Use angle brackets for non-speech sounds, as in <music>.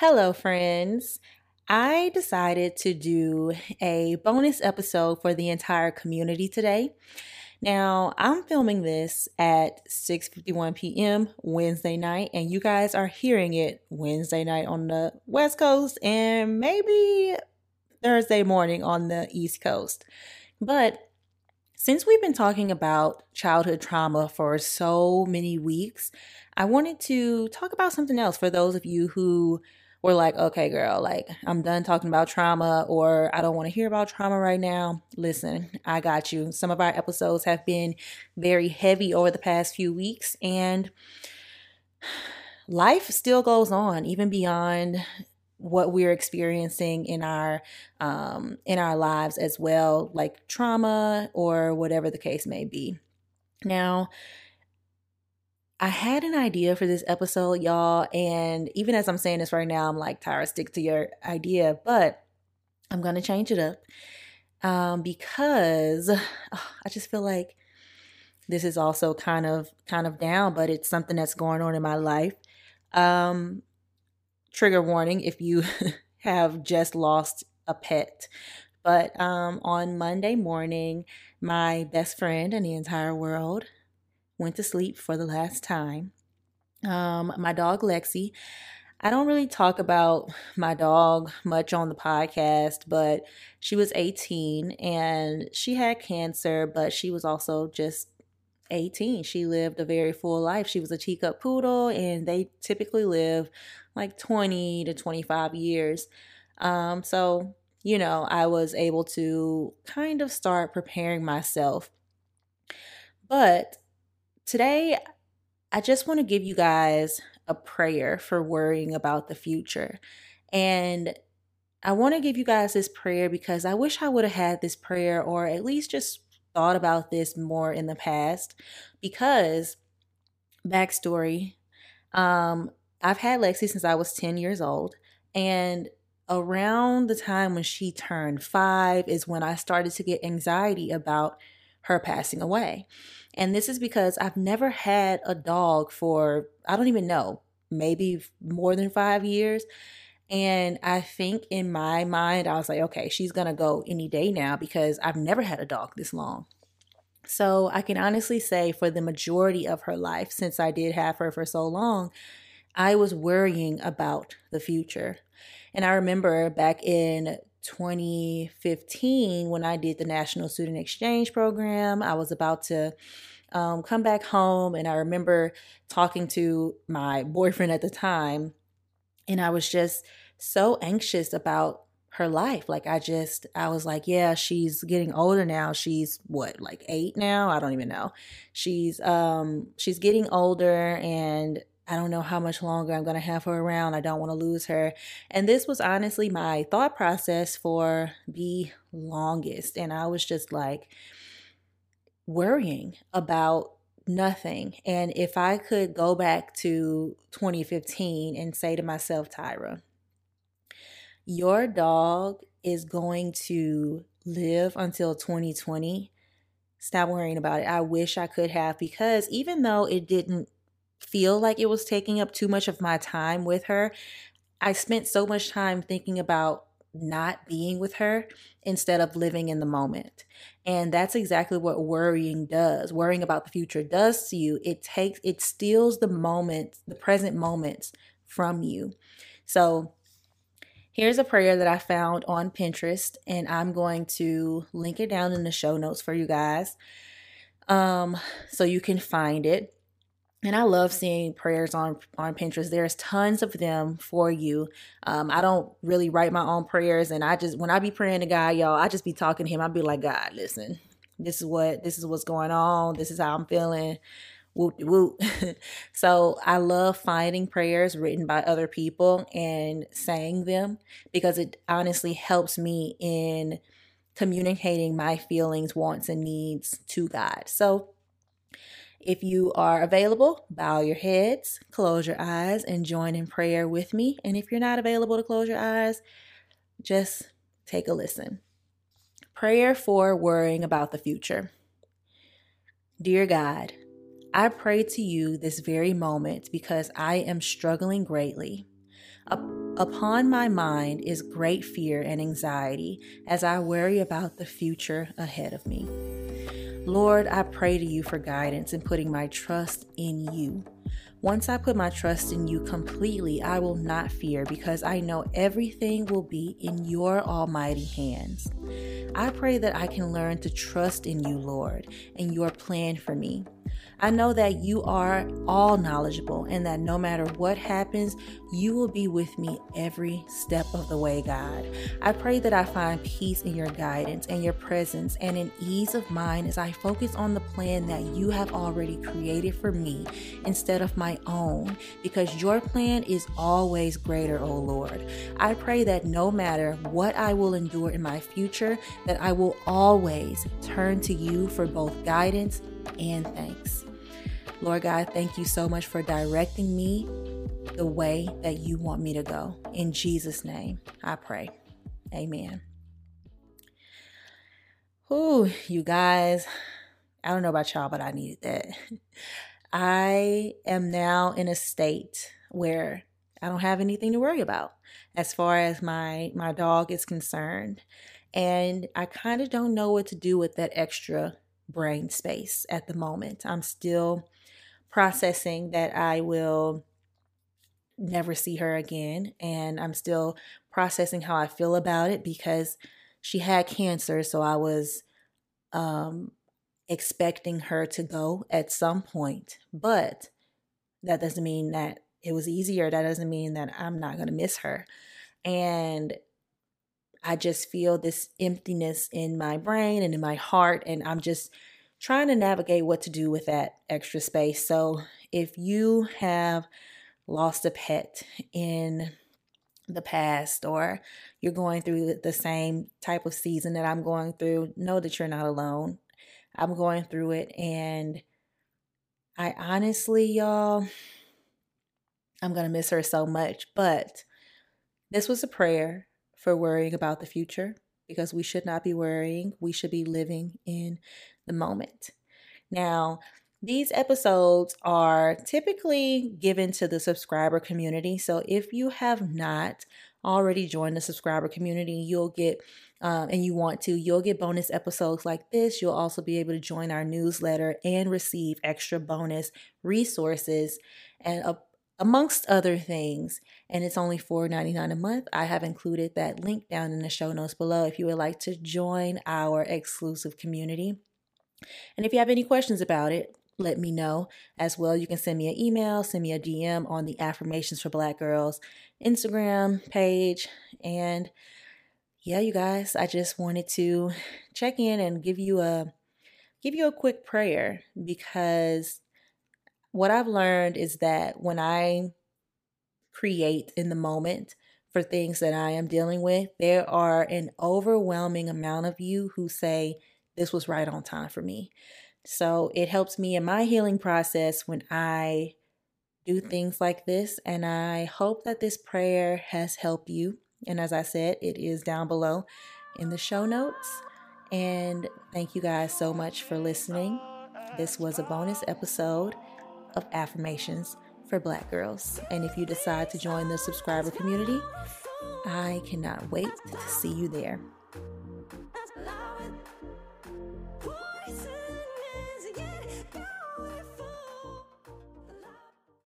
Hello, friends. I decided to do a bonus episode for the entire community today. Now, I'm filming this at 6:51 p.m. Wednesday night and you guys are hearing it Wednesday night on the West Coast and maybe Thursday morning on the East Coast. But since we've been talking about childhood trauma for so many weeks, I wanted to talk about something else for those of you who we're like, okay, girl, like I'm done talking about trauma or I don't want to hear about trauma right now. Listen, I got you. Some of our episodes have been very heavy over the past few weeks and life still goes on even beyond what we're experiencing in our um in our lives as well like trauma or whatever the case may be now I had an idea for this episode, y'all. And even as I'm saying this right now, I'm like, Tyra, stick to your idea. But I'm going to change it up um, because <sighs> oh, I just feel like this is also kind of kind of down, but it's something that's going on in my life. Um, trigger warning if you <laughs> have just lost a pet. But um, on Monday morning, my best friend in the entire world, went to sleep for the last time. Um, my dog Lexi. I don't really talk about my dog much on the podcast, but she was 18 and she had cancer, but she was also just 18. She lived a very full life. She was a teacup poodle, and they typically live like 20 to 25 years. Um, so, you know, I was able to kind of start preparing myself. But Today, I just want to give you guys a prayer for worrying about the future. And I want to give you guys this prayer because I wish I would have had this prayer or at least just thought about this more in the past. Because, backstory, um, I've had Lexi since I was 10 years old. And around the time when she turned five is when I started to get anxiety about her passing away. And this is because I've never had a dog for, I don't even know, maybe more than five years. And I think in my mind, I was like, okay, she's going to go any day now because I've never had a dog this long. So I can honestly say for the majority of her life, since I did have her for so long, I was worrying about the future. And I remember back in 2015 when I did the National Student Exchange Program. I was about to um, come back home, and I remember talking to my boyfriend at the time, and I was just so anxious about her life. Like, I just, I was like, yeah, she's getting older now. She's what, like eight now? I don't even know. She's, um, she's getting older, and I don't know how much longer I'm going to have her around. I don't want to lose her. And this was honestly my thought process for the longest. And I was just like worrying about nothing. And if I could go back to 2015 and say to myself, Tyra, your dog is going to live until 2020. Stop worrying about it. I wish I could have because even though it didn't feel like it was taking up too much of my time with her. I spent so much time thinking about not being with her instead of living in the moment. And that's exactly what worrying does. Worrying about the future does to you. It takes it steals the moments, the present moments from you. So here's a prayer that I found on Pinterest and I'm going to link it down in the show notes for you guys. Um so you can find it and I love seeing prayers on on Pinterest. There's tons of them for you. Um, I don't really write my own prayers, and I just when I be praying to God, y'all, I just be talking to Him. I'd be like, God, listen, this is what this is what's going on. This is how I'm feeling. Whoop whoop. <laughs> so I love finding prayers written by other people and saying them because it honestly helps me in communicating my feelings, wants, and needs to God. So if you are available, bow your heads, close your eyes, and join in prayer with me. And if you're not available to close your eyes, just take a listen. Prayer for worrying about the future. Dear God, I pray to you this very moment because I am struggling greatly. A, Upon my mind is great fear and anxiety as I worry about the future ahead of me. Lord, I pray to you for guidance in putting my trust in you. Once I put my trust in you completely, I will not fear because I know everything will be in your almighty hands. I pray that I can learn to trust in you, Lord, and your plan for me. I know that you are all knowledgeable and that no matter what happens, you will be with me every step of the way, God. I pray that I find peace in your guidance and your presence and an ease of mind as I focus on the plan that you have already created for me instead of my own, because your plan is always greater, O oh Lord. I pray that no matter what I will endure in my future, that I will always turn to you for both guidance and thanks. Lord God, thank you so much for directing me the way that you want me to go. In Jesus' name, I pray. Amen. Ooh, you guys, I don't know about y'all, but I needed that. <laughs> I am now in a state where I don't have anything to worry about as far as my my dog is concerned. And I kind of don't know what to do with that extra brain space at the moment. I'm still processing that I will never see her again. And I'm still processing how I feel about it because she had cancer. So I was um, expecting her to go at some point. But that doesn't mean that it was easier. That doesn't mean that I'm not going to miss her. And I just feel this emptiness in my brain and in my heart. And I'm just trying to navigate what to do with that extra space. So if you have lost a pet in the past or you're going through the same type of season that I'm going through, know that you're not alone. I'm going through it and I honestly, y'all, I'm going to miss her so much, but this was a prayer for worrying about the future because we should not be worrying. We should be living in the moment. Now, these episodes are typically given to the subscriber community. So if you have not already joined the subscriber community, you'll get um, and you want to, you'll get bonus episodes like this. You'll also be able to join our newsletter and receive extra bonus resources and uh, amongst other things. And it's only $4.99 a month. I have included that link down in the show notes below if you would like to join our exclusive community. And if you have any questions about it, let me know as well. You can send me an email, send me a DM on the Affirmations for Black Girls Instagram page. And yeah, you guys, I just wanted to check in and give you a give you a quick prayer because what I've learned is that when I create in the moment for things that I am dealing with, there are an overwhelming amount of you who say this was right on time for me. So it helps me in my healing process when I do things like this. And I hope that this prayer has helped you. And as I said, it is down below in the show notes. And thank you guys so much for listening. This was a bonus episode of Affirmations for Black Girls. And if you decide to join the subscriber community, I cannot wait to see you there.